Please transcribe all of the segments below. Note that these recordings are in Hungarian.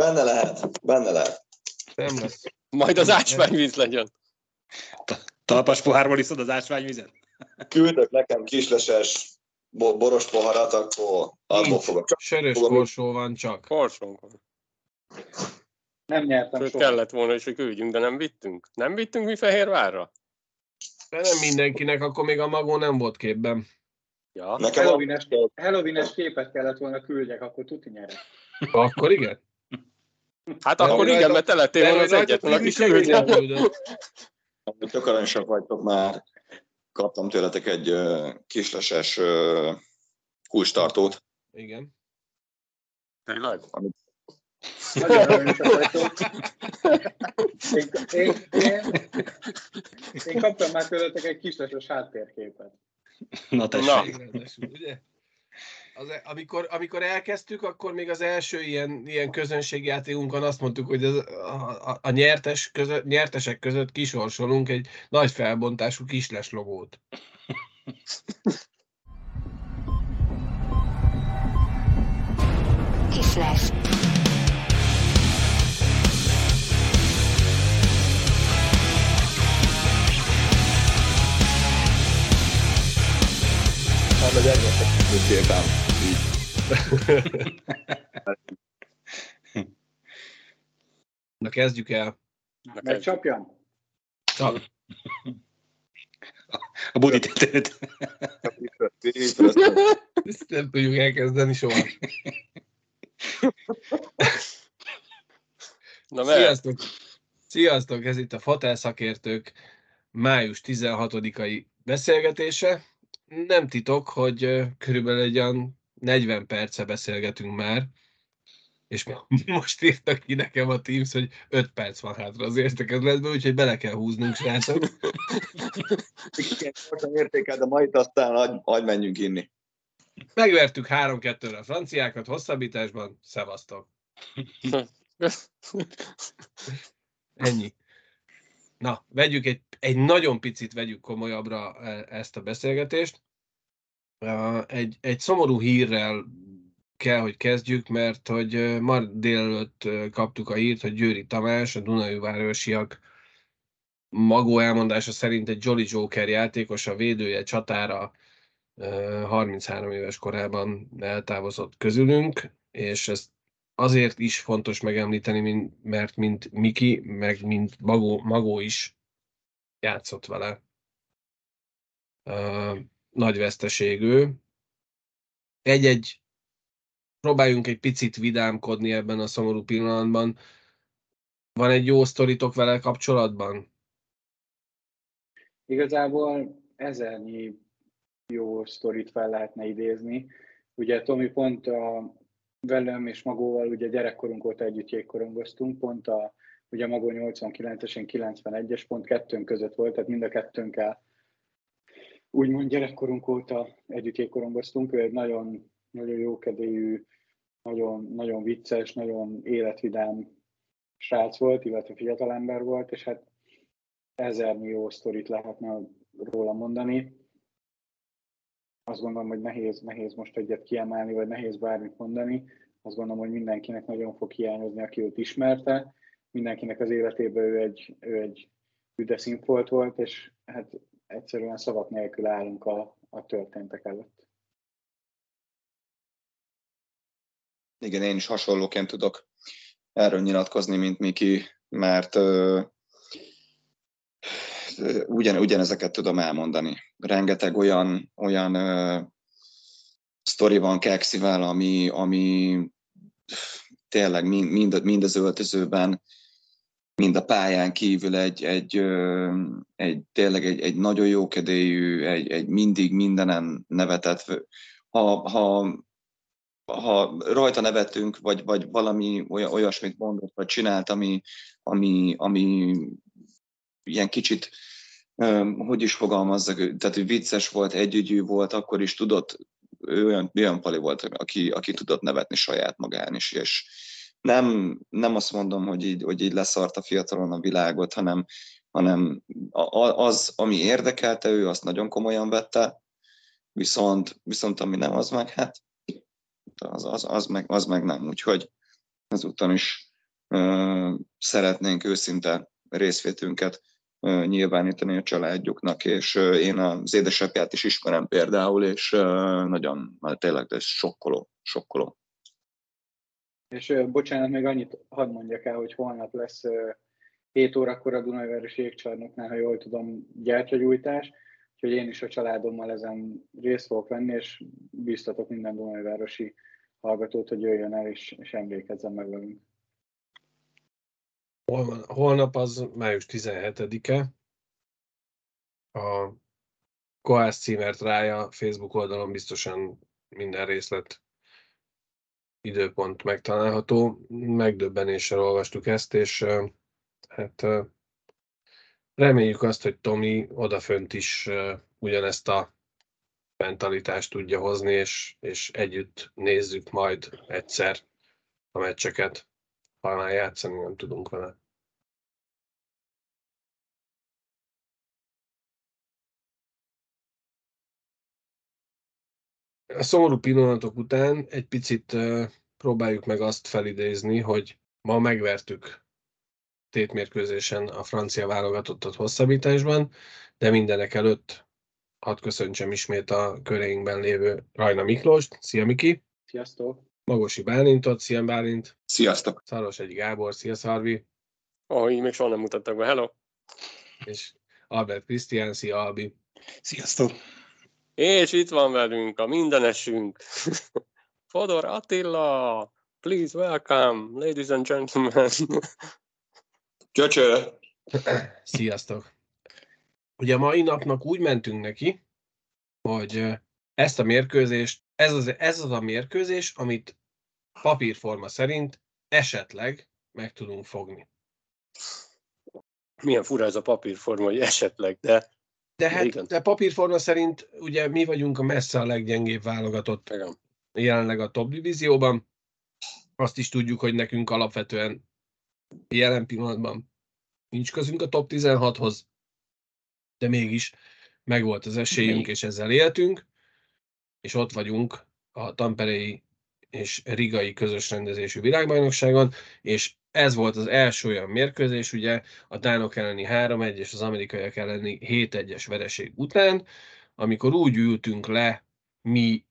Benne lehet, benne lehet. Nem lesz. Majd az ásványvíz legyen. Talpas pohárból iszod az ásványvizet? Küldök nekem kisleses bo- boros poharat, akkor abból fogok. Csak Sörös fogom- korsó van csak. Korsónk van. Nem nyertem Sőt, soha. kellett volna is, hogy küldjünk, de nem vittünk. Nem vittünk mi Fehérvárra? De nem mindenkinek, akkor még a magó nem volt képben. Ja. Nekem Halloween-es képet kellett volna küldjek, akkor tuti nyerek. Akkor igen? Hát akkor Ja, igen, mert te lettél volna az egyetlen, aki elküldött. Tök aranyosak vagytok már. Kaptam tőletek egy kisleses ö, kulcstartót. Igen. Tényleg? Vagytok. Én, én, én, én kaptam már tőletek egy kisleses háttérképet. Na tessék. Na. Ugye? Az, e- amikor, amikor elkezdtük, akkor még az első ilyen, ilyen közönségjátékunkon azt mondtuk, hogy az, a, a, a nyertes között, nyertesek között kisorsolunk egy nagy felbontású kisles logót. Kisles. Hát meg ennyi szépen. Na kezdjük el. Megcsapjam? Csak. A buditetőt. Ezt nem tudjuk elkezdeni soha. Na mert, Sziasztok! Sziasztok! Ez itt a Fatel szakértők május 16-ai beszélgetése. Nem titok, hogy körülbelül egy olyan 40 perce beszélgetünk már, és most írtak ki nekem a Teams, hogy 5 perc van hátra az értekezletből, úgyhogy bele kell húznunk, srácok. Igen, gyorsan értékeld a mait, aztán hagy, hagy menjünk inni. Megvertük 3-2-re a franciákat hosszabbításban, szevasztok. Ennyi. Na, vegyük egy, egy nagyon picit vegyük komolyabbra e- ezt a beszélgetést. Egy, egy szomorú hírrel kell, hogy kezdjük, mert hogy ma délelőtt kaptuk a hírt, hogy Győri Tamás, a Dunajvárosiak magó elmondása szerint egy Jolly Joker játékos, a védője csatára uh, 33 éves korában eltávozott közülünk, és ez azért is fontos megemlíteni, mert mint Miki, meg mint Magó, Magó is játszott vele. Nagy veszteség. Egy-egy, próbáljunk egy picit vidámkodni ebben a szomorú pillanatban. Van egy jó sztoritok vele kapcsolatban? Igazából ezernyi jó sztorit fel lehetne idézni. Ugye Tomi pont a velem és Magóval ugye gyerekkorunk óta együtt jégkorongoztunk, pont a ugye Magó 89-es, én 91-es, pont kettőnk között volt, tehát mind a kettőnkkel úgymond gyerekkorunk óta együtt jégkorongoztunk. Ő egy nagyon, nagyon jókedélyű, nagyon, nagyon vicces, nagyon életvidám srác volt, illetve fiatalember volt, és hát ezernyi jó sztorit lehetne róla mondani. Azt gondolom, hogy nehéz, nehéz most egyet kiemelni, vagy nehéz bármit mondani. Azt gondolom, hogy mindenkinek nagyon fog hiányozni, aki őt ismerte. Mindenkinek az életében ő egy, ő egy üde volt, és hát egyszerűen szavak nélkül állunk a, a történtek előtt. Igen, én is hasonlóként tudok erről nyilatkozni, mint Miki, mert ö, ugyan, ugyanezeket tudom elmondani. Rengeteg olyan, olyan ö, sztori van Kexivel, ami, ami tényleg mind, mind, mind az öltözőben, mind a pályán kívül egy, egy, egy tényleg egy, egy nagyon jókedélyű, egy, egy mindig mindenen nevetett. Ha, ha ha rajta nevettünk, vagy, vagy valami olyasmit mondott, vagy csinált, ami, ami, ami ilyen kicsit, hogy is fogalmazzak, tehát vicces volt, együgyű volt, akkor is tudott, ő olyan, olyan pali volt, aki, aki tudott nevetni saját magán is, és nem, nem azt mondom, hogy így, hogy így leszart a fiatalon a világot, hanem, hanem az, ami érdekelte, ő azt nagyon komolyan vette, viszont, viszont ami nem, az meg hát az, az, az, meg, az meg nem. Úgyhogy ezúttal is szeretnénk őszinte részvétünket nyilvánítani a családjuknak, és én az édesapját is ismerem például, és nagyon, tényleg ez sokkoló, sokkoló. És bocsánat, még annyit hadd mondjak el, hogy holnap lesz 7 órakor a Dunajvárosi Égcsarnoknál, ha jól tudom, gyertyagyújtás, úgyhogy én is a családommal ezen részt fogok venni, és biztatok minden Dunajvárosi hallgatót, hogy jöjjön el, és, és emlékezzen meg velünk. Holnap az május 17-e. A Koász címert rája Facebook oldalon biztosan minden részlet időpont megtalálható. Megdöbbenéssel olvastuk ezt, és hát reméljük azt, hogy Tomi odafönt is ugyanezt a mentalitást tudja hozni, és, és együtt nézzük majd egyszer a meccseket, ha már játszani nem tudunk vele. A szomorú pillanatok után egy picit próbáljuk meg azt felidézni, hogy ma megvertük tétmérkőzésen a francia válogatottat hosszabbításban, de mindenek előtt hadd köszöntsem ismét a köreinkben lévő Rajna Miklóst. Szia Miki! Sziasztok! Magosi Bálintot, szia Bálint! Sziasztok! Szaros egy Gábor, szia Szarvi! Oh, így még soha nem mutattak be, hello! És Albert Krisztián, szia Albi! Sziasztok! És itt van velünk a mindenesünk, Fodor Attila! Please welcome, ladies and gentlemen! Csöcsö! Sziasztok! Ugye a mai napnak úgy mentünk neki, hogy ezt a mérkőzést, ez az, ez az a mérkőzés, amit papírforma szerint esetleg meg tudunk fogni. Milyen fura ez a papírforma, hogy esetleg, de... De hát de, de papírforma szerint ugye mi vagyunk a messze a leggyengébb válogatott Igen. jelenleg a top divízióban. Azt is tudjuk, hogy nekünk alapvetően jelen pillanatban nincs közünk a top 16-hoz, de mégis megvolt az esélyünk, és ezzel éltünk, és ott vagyunk a Tamperei és Rigai közös rendezésű világbajnokságon, és ez volt az első olyan mérkőzés, ugye a Dánok elleni 3-1 és az amerikaiak elleni 7-1-es vereség után, amikor úgy ültünk le mi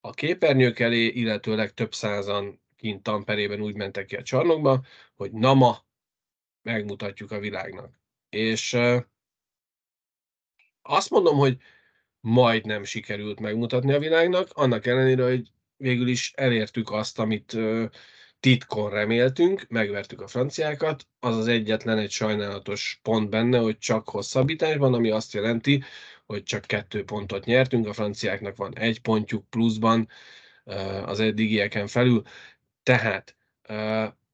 a képernyők elé, illetőleg több százan kint Tamperében úgy mentek ki a csarnokba, hogy na ma megmutatjuk a világnak. És azt mondom, hogy majdnem sikerült megmutatni a világnak, annak ellenére, hogy végül is elértük azt, amit titkon reméltünk, megvertük a franciákat, az az egyetlen egy sajnálatos pont benne, hogy csak hosszabbításban, ami azt jelenti, hogy csak kettő pontot nyertünk, a franciáknak van egy pontjuk pluszban az eddigieken felül, tehát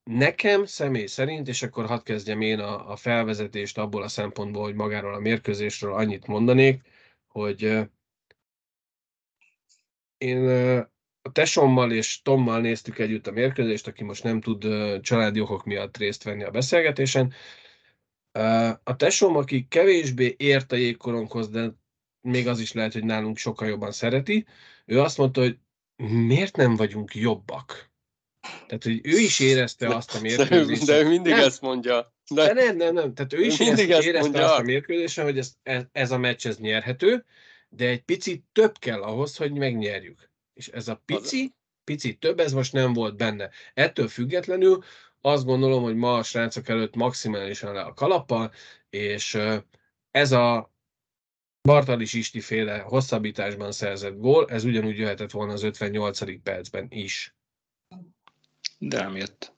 Nekem személy szerint, és akkor hadd kezdjem én a, a felvezetést abból a szempontból, hogy magáról a mérkőzésről annyit mondanék, hogy én a tesommal és Tommal néztük együtt a mérkőzést, aki most nem tud családi okok miatt részt venni a beszélgetésen. A tesom, aki kevésbé ért a jégkoronghoz, de még az is lehet, hogy nálunk sokkal jobban szereti, ő azt mondta, hogy miért nem vagyunk jobbak? Tehát, hogy ő is érezte azt a mérkőzést. De, de ő mindig nem. ezt mondja. De, de nem, nem, nem. Tehát ő is mindig ezt érezte mondja. azt a mérkőzésen, hogy ez, ez, ez a meccs ez nyerhető, de egy picit több kell ahhoz, hogy megnyerjük. És ez a pici, pici több, ez most nem volt benne. Ettől függetlenül azt gondolom, hogy ma a srácok előtt maximálisan le a kalappal, és ez a Bartalis Isti féle hosszabbításban szerzett gól, ez ugyanúgy jöhetett volna az 58. percben is. De nem jött.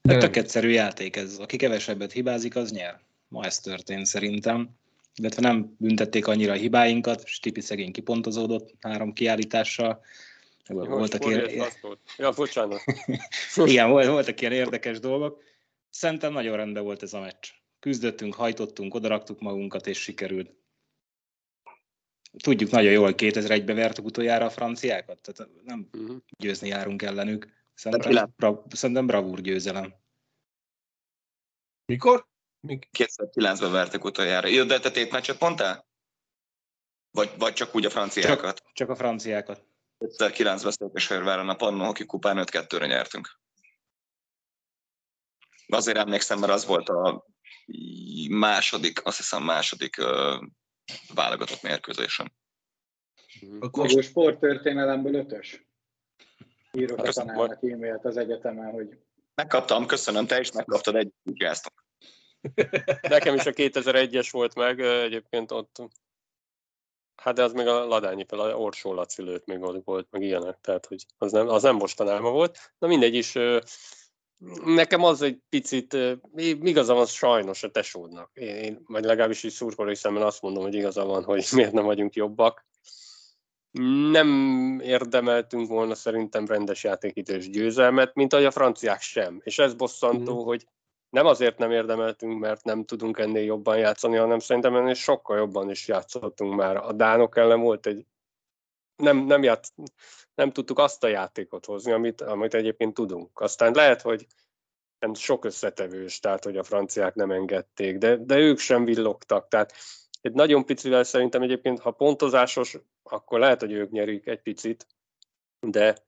De nem. tök egyszerű játék ez. Aki kevesebbet hibázik, az nyer. Ma ez történt szerintem. Illetve nem büntették annyira a hibáinkat, Stipi szegény kipontozódott három kiállítással. Jó, voltak ilyen... Ja, bocsánat. Igen, voltak ilyen érdekes dolgok. Szerintem nagyon rendben volt ez a meccs. Küzdöttünk, hajtottunk, odaraktuk magunkat, és sikerült. Tudjuk nagyon jól, 2001-ben vertük utoljára a franciákat, tehát nem uh-huh. győzni járunk ellenük. Szerintem, bra, szerintem bravúr győzelem. Mikor? 2009-ben vertek utoljára. Jó, de te tét meccset mondtál? Vagy, vagy csak úgy a franciákat? Csak, csak a franciákat. 2009-ben Székesfehérváron a Pannon Hockey kupán 5-2-re nyertünk. Azért emlékszem, mert az volt a második, azt hiszem második uh, válogatott mérkőzésem. Akkor a sporttörténelemből ötös. Írok a tanárnak e-mailt az egyetemen, hogy Megkaptam, köszönöm, te is megkaptad egy kutyáztam. Nekem is a 2001-es volt meg, ö, egyébként ott. Hát de az még a Ladányi a Orsó Laci lőtt még ott volt, meg ilyenek, tehát hogy az nem, az nem mostanában volt. Na mindegy is, nekem az egy picit, igaza van sajnos a tesódnak. Én, én vagy legalábbis így szurkolói szemben azt mondom, hogy igaza van, hogy miért nem vagyunk jobbak. Nem érdemeltünk volna szerintem rendes játékidős győzelmet, mint ahogy a franciák sem. És ez bosszantó, hogy nem azért nem érdemeltünk, mert nem tudunk ennél jobban játszani, hanem szerintem ennél sokkal jobban is játszottunk már. A Dánok ellen volt egy nem, nem, játsz, nem tudtuk azt a játékot hozni, amit, amit egyébként tudunk. Aztán lehet, hogy nem sok összetevős, tehát hogy a franciák nem engedték, de, de ők sem villogtak. Tehát egy nagyon picivel szerintem egyébként, ha pontozásos, akkor lehet, hogy ők nyerik egy picit, de,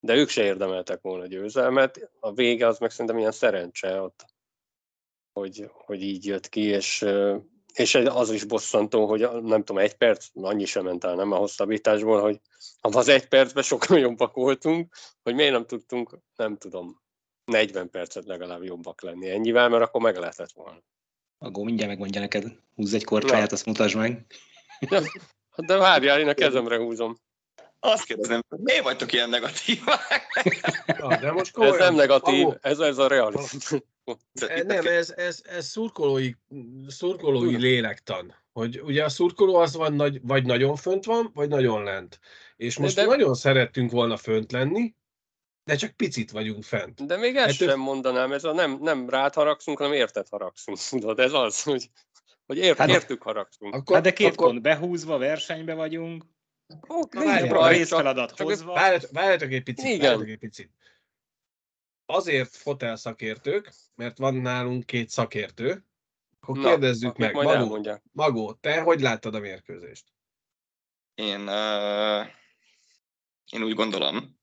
de ők se érdemeltek volna győzelmet. A vége az meg szerintem ilyen szerencse ott, hogy, hogy így jött ki, és, és az is bosszantó, hogy nem tudom, egy perc, annyi sem ment el, nem a hosszabbításból, hogy az egy percben sokkal jobbak voltunk, hogy miért nem tudtunk, nem tudom, 40 percet legalább jobbak lenni ennyivel, mert akkor meg lehetett volna. Akkor mindjárt megmondja neked, húzz egy korcsáját, azt mutasd meg. Ja, de várjál, én a kezemre húzom. Azt kérdezem, miért vagytok ilyen negatívák? Ja, de most Ez nem negatív, ez, ez a realitás. Eh, Nem, ez, ez, ez szurkolói, szurkolói lélektan. Hogy ugye a szurkoló az van, nagy, vagy nagyon fönt van, vagy nagyon lent. És most De- de... nagyon szerettünk volna fönt lenni, de csak picit vagyunk fent. De még ezt Ettől- sem mondanám, ez a nem, nem rád haragszunk, hanem érted haragszunk, tudod, ez az, hogy, hogy ért, Hát- értük haragszunk. Akkor, Hát de két akkor, pont behúzva, versenybe vagyunk, Nincs várjál, a részfeladat csak- hozva. Várjatok, várjatok egy picit, Igen. várjatok egy picit. Azért fotel szakértők, mert van nálunk két szakértő, akkor Na, kérdezzük meg. Magó. Magó, te hogy láttad a mérkőzést? Én, uh, én úgy gondolom,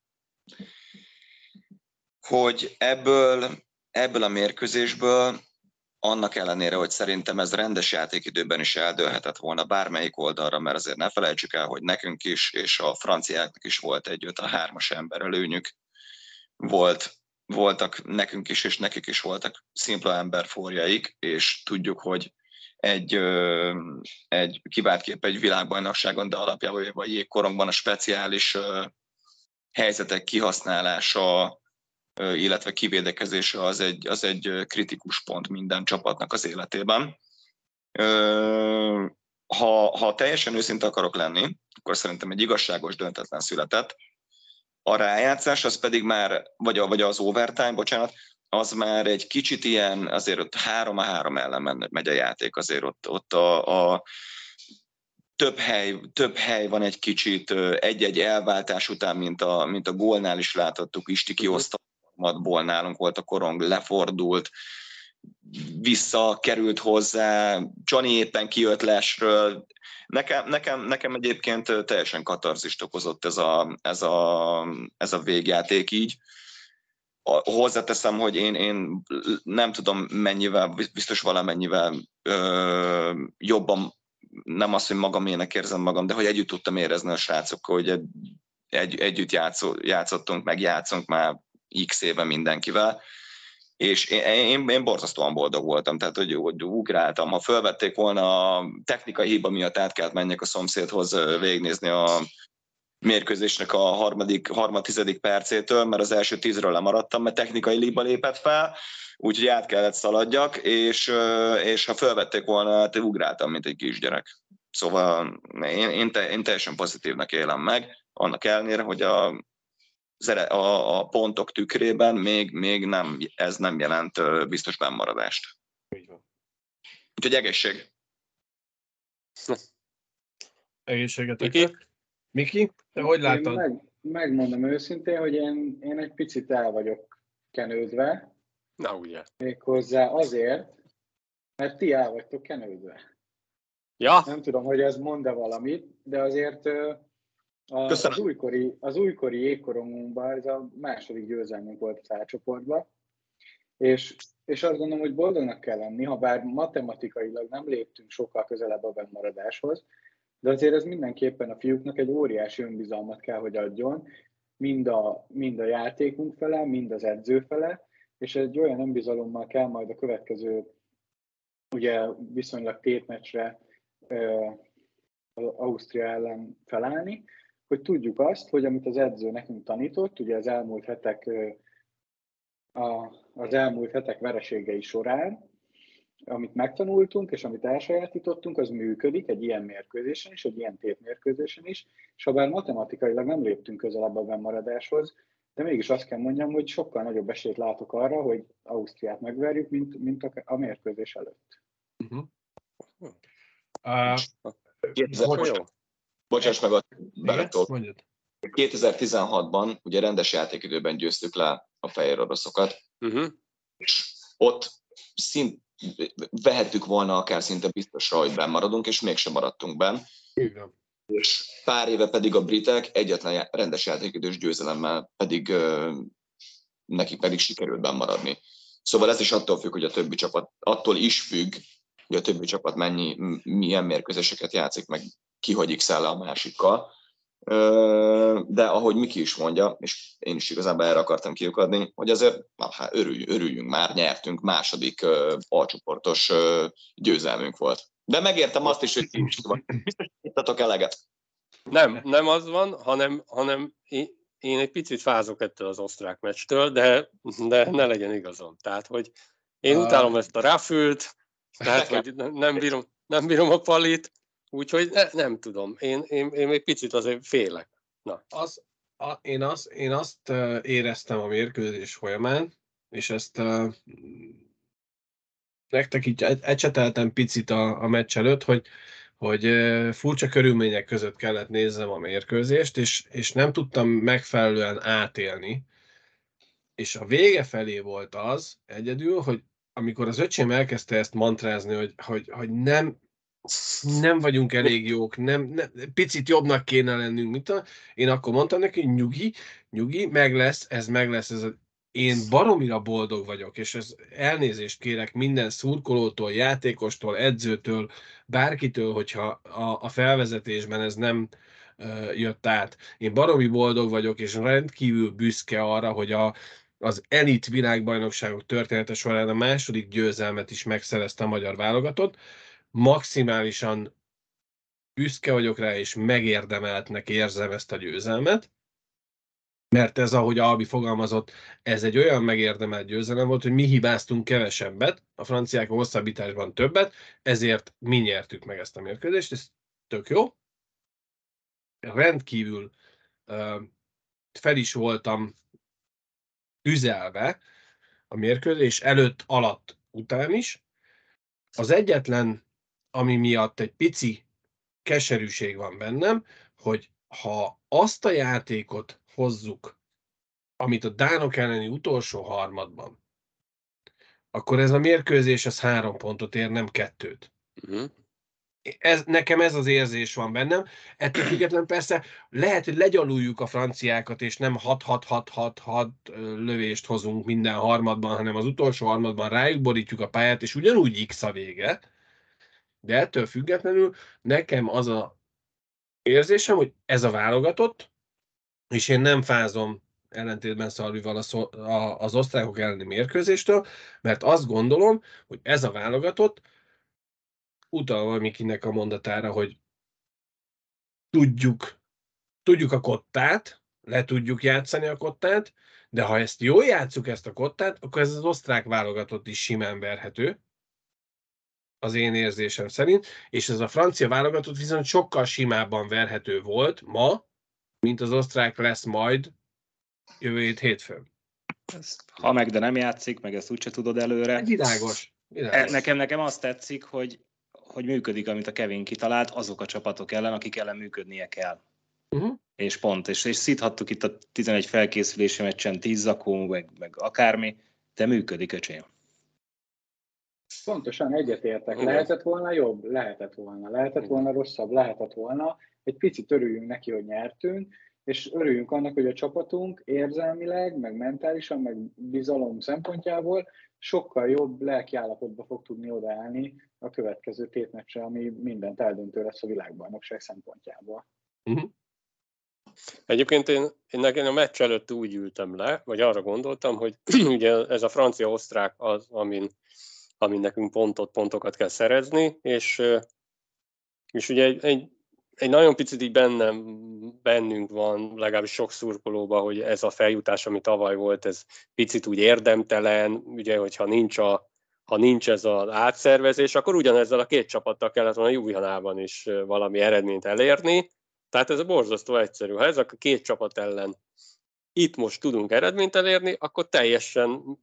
hogy ebből, ebből a mérkőzésből, annak ellenére, hogy szerintem ez rendes játékidőben is eldőlhetett volna bármelyik oldalra, mert azért ne felejtsük el, hogy nekünk is, és a franciáknak is volt egy 5 a 3-as ember előnyük, volt, voltak nekünk is, és nekik is voltak szimpla emberforjaik, és tudjuk, hogy egy, egy kiváltképp egy világbajnokságon, de alapjában a jégkorongban a speciális helyzetek kihasználása, illetve kivédekezése az egy, az egy kritikus pont minden csapatnak az életében. Ha, ha teljesen őszinte akarok lenni, akkor szerintem egy igazságos döntetlen született. A rájátszás az pedig már, vagy, a, vagy az overtime, bocsánat, az már egy kicsit ilyen, azért ott három a három ellen megy a játék, azért ott, ott a, a több hely, több hely van egy kicsit, egy-egy elváltás után, mint a, mint a gólnál is láthattuk, Isti kihozta ból nálunk volt a korong, lefordult, visszakerült hozzá, Johnny éppen kijött lesről. Nekem, nekem, nekem egyébként teljesen katarzist okozott ez a, ez a, ez a végjáték így hozzáteszem, hogy én, én nem tudom mennyivel, biztos valamennyivel ö, jobban, nem azt, hogy magamének érzem magam, de hogy együtt tudtam érezni a srácokkal, hogy egy, együtt játszó, játszottunk, meg játszunk már x éve mindenkivel, és én, én, én borzasztóan boldog voltam, tehát hogy, hogy ugráltam. Ha felvették volna a technikai hiba miatt át kellett menjek a szomszédhoz végignézni a mérkőzésnek a harmadik, harmad, tizedik percétől, mert az első tízről lemaradtam, mert technikai liba lépett fel, úgyhogy át kellett szaladjak, és, és ha felvették volna, hát ugráltam, mint egy kisgyerek. Szóval én, én, te, én teljesen pozitívnak élem meg, annak ellenére, hogy a, a, a pontok tükrében még, még nem, ez nem jelent biztos bennmaradást. Így van. Úgyhogy egészség. Egészségetekre. Miki? Miki, te hogy Én láttad? meg, megmondom őszintén, hogy én, én egy picit el vagyok kenődve, Na ugye. méghozzá azért, mert ti el vagytok kenődve. Ja, Nem tudom, hogy ez mond-e valamit, de azért a, az, Köszönöm. újkori, az újkori jégkorongunkban ez a második győzelmünk volt a csoportban, és és azt gondolom, hogy boldognak kell lenni, ha bár matematikailag nem léptünk sokkal közelebb a bennmaradáshoz, de azért ez mindenképpen a fiúknak egy óriási önbizalmat kell, hogy adjon, mind a, mind a játékunk fele, mind az edző fele, és egy olyan önbizalommal kell majd a következő ugye viszonylag tétmecsre az Ausztria ellen felállni, hogy tudjuk azt, hogy amit az edző nekünk tanított, ugye az elmúlt hetek a, az elmúlt hetek vereségei során, amit megtanultunk, és amit elsajátítottunk, az működik egy ilyen mérkőzésen is, egy ilyen tétmérkőzésen is, és ha bár matematikailag nem léptünk közelebb a bennmaradáshoz, de mégis azt kell mondjam, hogy sokkal nagyobb esélyt látok arra, hogy Ausztriát megverjük, mint, mint a, a mérkőzés előtt. Uh-huh. Uh, Bocsáss meg a Beretó. 2016-ban ugye rendes játékidőben győztük le a fehér oroszokat, uh-huh. és ott szint, vehettük volna akár szinte biztosra, hogy benn maradunk, és mégsem maradtunk benn. Igen. És pár éve pedig a britek egyetlen rendes játékidős győzelemmel pedig nekik pedig sikerült benn maradni. Szóval ez is attól függ, hogy a többi csapat, attól is függ, hogy a többi csapat mennyi, milyen mérkőzéseket játszik, meg ki hogy x a másikkal. De ahogy Miki is mondja, és én is igazából erre akartam kiukadni, hogy azért na, hát örüljünk, örüljünk már, nyertünk, második uh, alcsoportos uh, győzelmünk volt. De megértem azt is, hogy ti is biztosítatok eleget. Nem, nem az van, hanem, hanem én egy picit fázok ettől az osztrák meccstől, de, de ne legyen igazam. Tehát, hogy én utálom ezt a ráfült, tehát, hogy nem bírom, nem bírom a palit, úgyhogy ne, nem tudom. Én, én, én egy picit azért félek. Na. Az, a, én, az, én azt éreztem a mérkőzés folyamán, és ezt uh, nektek így ecseteltem picit a, a meccs előtt, hogy, hogy furcsa körülmények között kellett nézzem a mérkőzést, és, és nem tudtam megfelelően átélni. És a vége felé volt az egyedül, hogy amikor az öcsém elkezdte ezt mantrázni, hogy, hogy, hogy nem, nem vagyunk elég jók, nem, nem, picit jobbnak kéne lennünk, mint a, én akkor mondtam neki, nyugi, nyugi, meg lesz, ez meg lesz, ez a, én baromira boldog vagyok, és ez elnézést kérek minden szurkolótól, játékostól, edzőtől, bárkitől, hogyha a, a felvezetésben ez nem uh, jött át. Én baromi boldog vagyok, és rendkívül büszke arra, hogy a, az elit világbajnokságok története során a második győzelmet is megszerezte a magyar válogatott. Maximálisan büszke vagyok rá, és megérdemeltnek érzem ezt a győzelmet, mert ez, ahogy Albi fogalmazott, ez egy olyan megérdemelt győzelem volt, hogy mi hibáztunk kevesebbet, a franciák a hosszabbításban többet, ezért mi nyertük meg ezt a mérkőzést, ez tök jó. Rendkívül uh, fel is voltam üzelve a mérkőzés előtt, alatt, után is. Az egyetlen, ami miatt egy pici keserűség van bennem, hogy ha azt a játékot hozzuk, amit a Dánok elleni utolsó harmadban, akkor ez a mérkőzés az három pontot ér, nem kettőt. Uh-huh ez, nekem ez az érzés van bennem. Ettől függetlenül persze lehet, hogy legyaluljuk a franciákat, és nem 6-6-6-6 lövést hozunk minden harmadban, hanem az utolsó harmadban rájuk borítjuk a pályát, és ugyanúgy X a vége. De ettől függetlenül nekem az a érzésem, hogy ez a válogatott, és én nem fázom ellentétben Szalvival az osztrákok elleni mérkőzéstől, mert azt gondolom, hogy ez a válogatott utalva Mikinek a mondatára, hogy tudjuk, tudjuk a kottát, le tudjuk játszani a kottát, de ha ezt jól játszuk ezt a kottát, akkor ez az osztrák válogatott is simán verhető, az én érzésem szerint, és ez a francia válogatott viszont sokkal simábban verhető volt ma, mint az osztrák lesz majd jövő hét hétfőn. ha meg, de nem játszik, meg ezt úgyse tudod előre. Világos. világos. Nekem, nekem azt tetszik, hogy hogy működik, amit a Kevin kitalált, azok a csapatok ellen, akik ellen működnie kell. Uh-huh. És pont, és, és szíthattuk itt a 11 felkészülési meccsen 10 zakó, meg, meg akármi, de működik, öcsém. Pontosan egyetértek. Lehetett volna jobb? Lehetett volna. Lehetett volna rosszabb? Lehetett volna. Egy picit örüljünk neki, hogy nyertünk, és örüljünk annak, hogy a csapatunk érzelmileg, meg mentálisan, meg bizalom szempontjából sokkal jobb lelkiállapotba fog tudni odaállni a következő tétmeccsre, ami mindent eldöntő lesz a világbajnokság szempontjából. Uh-huh. Egyébként én, én nekem a meccs előtt úgy ültem le, vagy arra gondoltam, hogy ugye ez a francia-osztrák az, amin, amin nekünk pontot, pontokat kell szerezni, és, és ugye egy, egy, egy nagyon picit így bennem, bennünk van, legalábbis sok szurkolóban, hogy ez a feljutás, ami tavaly volt, ez picit úgy érdemtelen, ugye, hogyha nincs a, ha nincs ez az átszervezés, akkor ugyanezzel a két csapattal kellett volna Julianában is valami eredményt elérni, tehát ez borzasztó egyszerű. Ha ez a két csapat ellen itt most tudunk eredményt elérni, akkor teljesen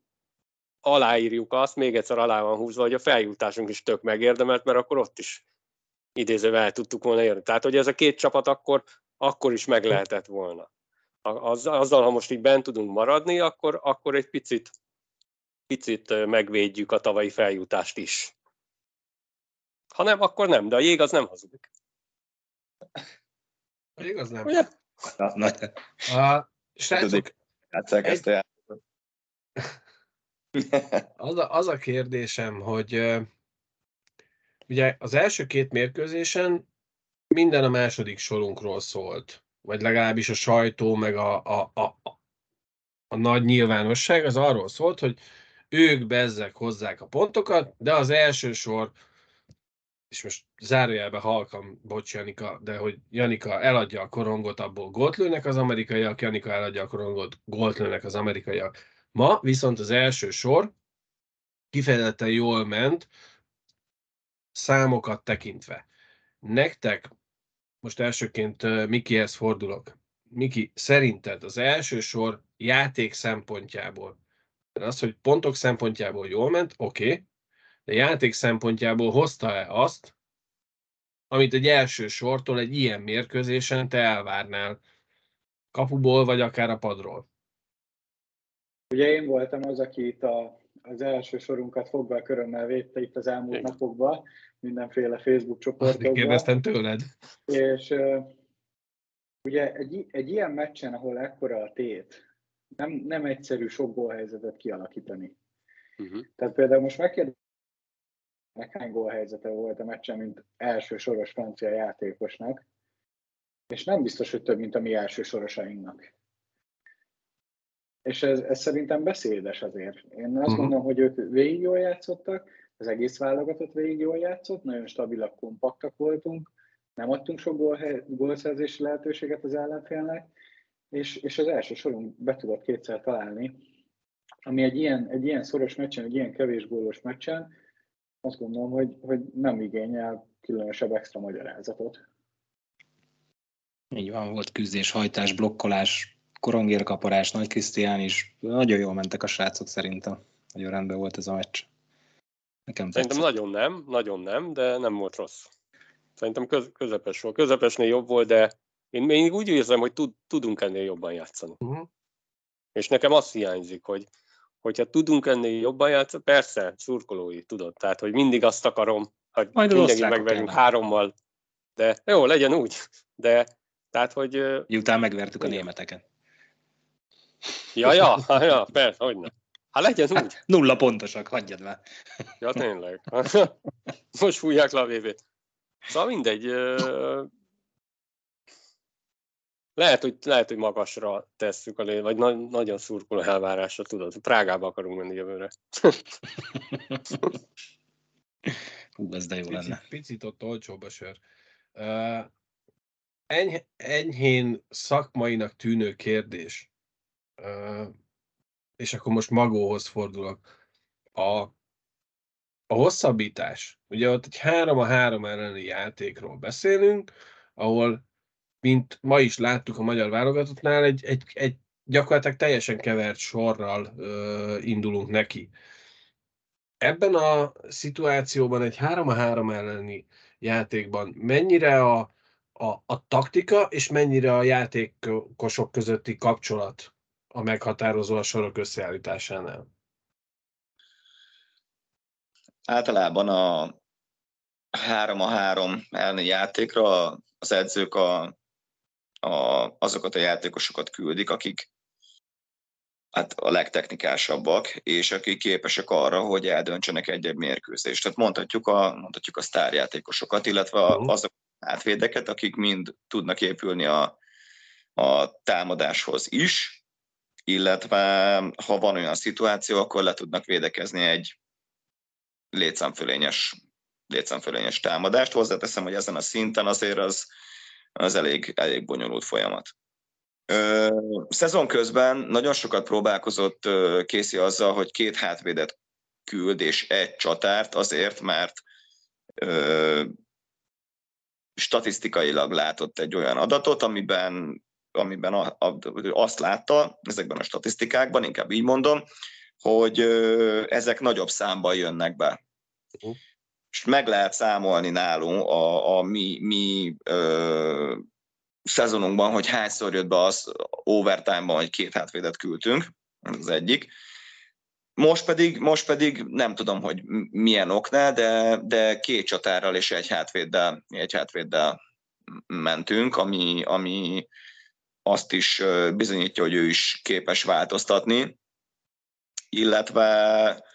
aláírjuk azt, még egyszer alá van húzva, hogy a feljutásunk is tök megérdemelt, mert akkor ott is idézővel el tudtuk volna érni. Tehát, hogy ez a két csapat akkor, akkor is meg lehetett volna. Azzal, ha most így bent tudunk maradni, akkor, akkor egy picit, picit megvédjük a tavalyi feljutást is. Ha nem, akkor nem, de a jég az nem hazudik. Igaz nem? Ugye? Na, na. A, srácok, ezt a játékot. az a, az a kérdésem, hogy ugye az első két mérkőzésen minden a második sorunkról szólt, vagy legalábbis a sajtó, meg a, a, a, a nagy nyilvánosság az arról szólt, hogy ők bezzek hozzák a pontokat, de az első sor és most zárójelbe halkam, bocs Janika, de hogy Janika eladja a korongot, abból gólt lőnek az amerikaiak, Janika eladja a korongot, gólt lőnek az amerikaiak. Ma viszont az első sor kifejezetten jól ment, számokat tekintve. Nektek, most elsőként Mikihez fordulok. Miki, szerinted az első sor játék szempontjából, az, hogy pontok szempontjából jól ment, oké, okay, de játék szempontjából hozta-e azt, amit egy első sortól egy ilyen mérkőzésen te elvárnál kapuból, vagy akár a padról? Ugye én voltam az, aki itt a, az első sorunkat fogva a körömmel védte itt az elmúlt Igen. napokban, mindenféle Facebook csoportokban. Kérdeztem tőled. És uh, ugye egy, egy ilyen meccsen, ahol ekkora a tét, nem, nem egyszerű sok gólhelyzetet kialakítani. Uh-huh. Tehát például most megkérdezem, hány gólhelyzete volt a meccsen, mint első soros francia játékosnak, és nem biztos, hogy több, mint a mi első sorosainknak. És ez, ez szerintem beszédes azért. Én azt uh-huh. gondolom, hogy ők végig jól játszottak, az egész válogatott végig jól játszott, nagyon stabilak, kompaktak voltunk, nem adtunk sok gól, gólszerzési lehetőséget az ellenfélnek, és, és az első sorunk be tudott kétszer találni, ami egy ilyen, egy ilyen szoros meccsen, egy ilyen kevés gólos meccsen azt gondolom, hogy, hogy nem igényel különösebb extra magyarázatot. Így van, volt küzdés, hajtás, blokkolás, korongérkaparás, Nagy Krisztián is. Nagyon jól mentek a srácok szerintem. Nagyon rendben volt ez a meccs. Nekem Szerintem tetszett. nagyon nem, nagyon nem, de nem volt rossz. Szerintem köz, közepes volt. Közepesnél jobb volt, de én még úgy érzem, hogy tud, tudunk ennél jobban játszani. Uh-huh. És nekem azt hiányzik, hogy hogyha tudunk ennél jobban játszani, persze, szurkolói, tudod, tehát, hogy mindig azt akarom, hogy Majd mindenki megverünk hárommal, de jó, legyen úgy, de tehát, hogy... Miután megvertük a németeket. Ja, ja, ja, persze, hogy ne. Hát legyen úgy. Hát, nulla pontosak, hagyjad már. Ja, tényleg. Most fújják le a VB-t. Szóval mindegy, lehet, hogy, lehet, hogy magasra tesszük, a lé, vagy na, nagyon szurkoló elvárásra, tudod. Prágába akarunk menni jövőre. Hú, ez de jó picit, lenne. Picit ott olcsóbb a sör. Uh, enyh, enyhén szakmainak tűnő kérdés, és akkor most magóhoz fordulok. A, a hosszabbítás. Ugye ott egy 3 a 3 elleni játékról beszélünk, ahol mint ma is láttuk a magyar válogatottnál, egy, egy, egy gyakorlatilag teljesen kevert sorral ö, indulunk neki. Ebben a szituációban egy 3-3 elleni játékban mennyire a, a, a taktika és mennyire a játékosok közötti kapcsolat a meghatározó a sorok összeállításánál? Általában a 3 a 3 elleni játékra az edzők a a, azokat a játékosokat küldik, akik hát a legtechnikásabbak, és akik képesek arra, hogy eldöntsenek egy-egy mérkőzést. Tehát mondhatjuk a, mondhatjuk a sztárjátékosokat, illetve mhm. azok átvédeket, akik mind tudnak épülni a, a támadáshoz is, illetve ha van olyan szituáció, akkor le tudnak védekezni egy létszámfölényes, létszámfölényes támadást. Hozzáteszem, hogy ezen a szinten azért az, az elég, elég bonyolult folyamat. Ö, szezon közben nagyon sokat próbálkozott Készi azzal, hogy két hátvédet küld és egy csatárt azért, mert ö, statisztikailag látott egy olyan adatot, amiben, amiben a, a, azt látta ezekben a statisztikákban, inkább így mondom, hogy ö, ezek nagyobb számban jönnek be. Uh-huh. És meg lehet számolni nálunk a, a mi, mi ö, szezonunkban, hogy hányszor jött be az overtime-ban, hogy két hátvédet küldtünk, ez az egyik. Most pedig, most pedig nem tudom, hogy milyen oknál, de, de két csatárral és egy hátvéddel, egy hátvéddel mentünk, ami, ami azt is bizonyítja, hogy ő is képes változtatni, illetve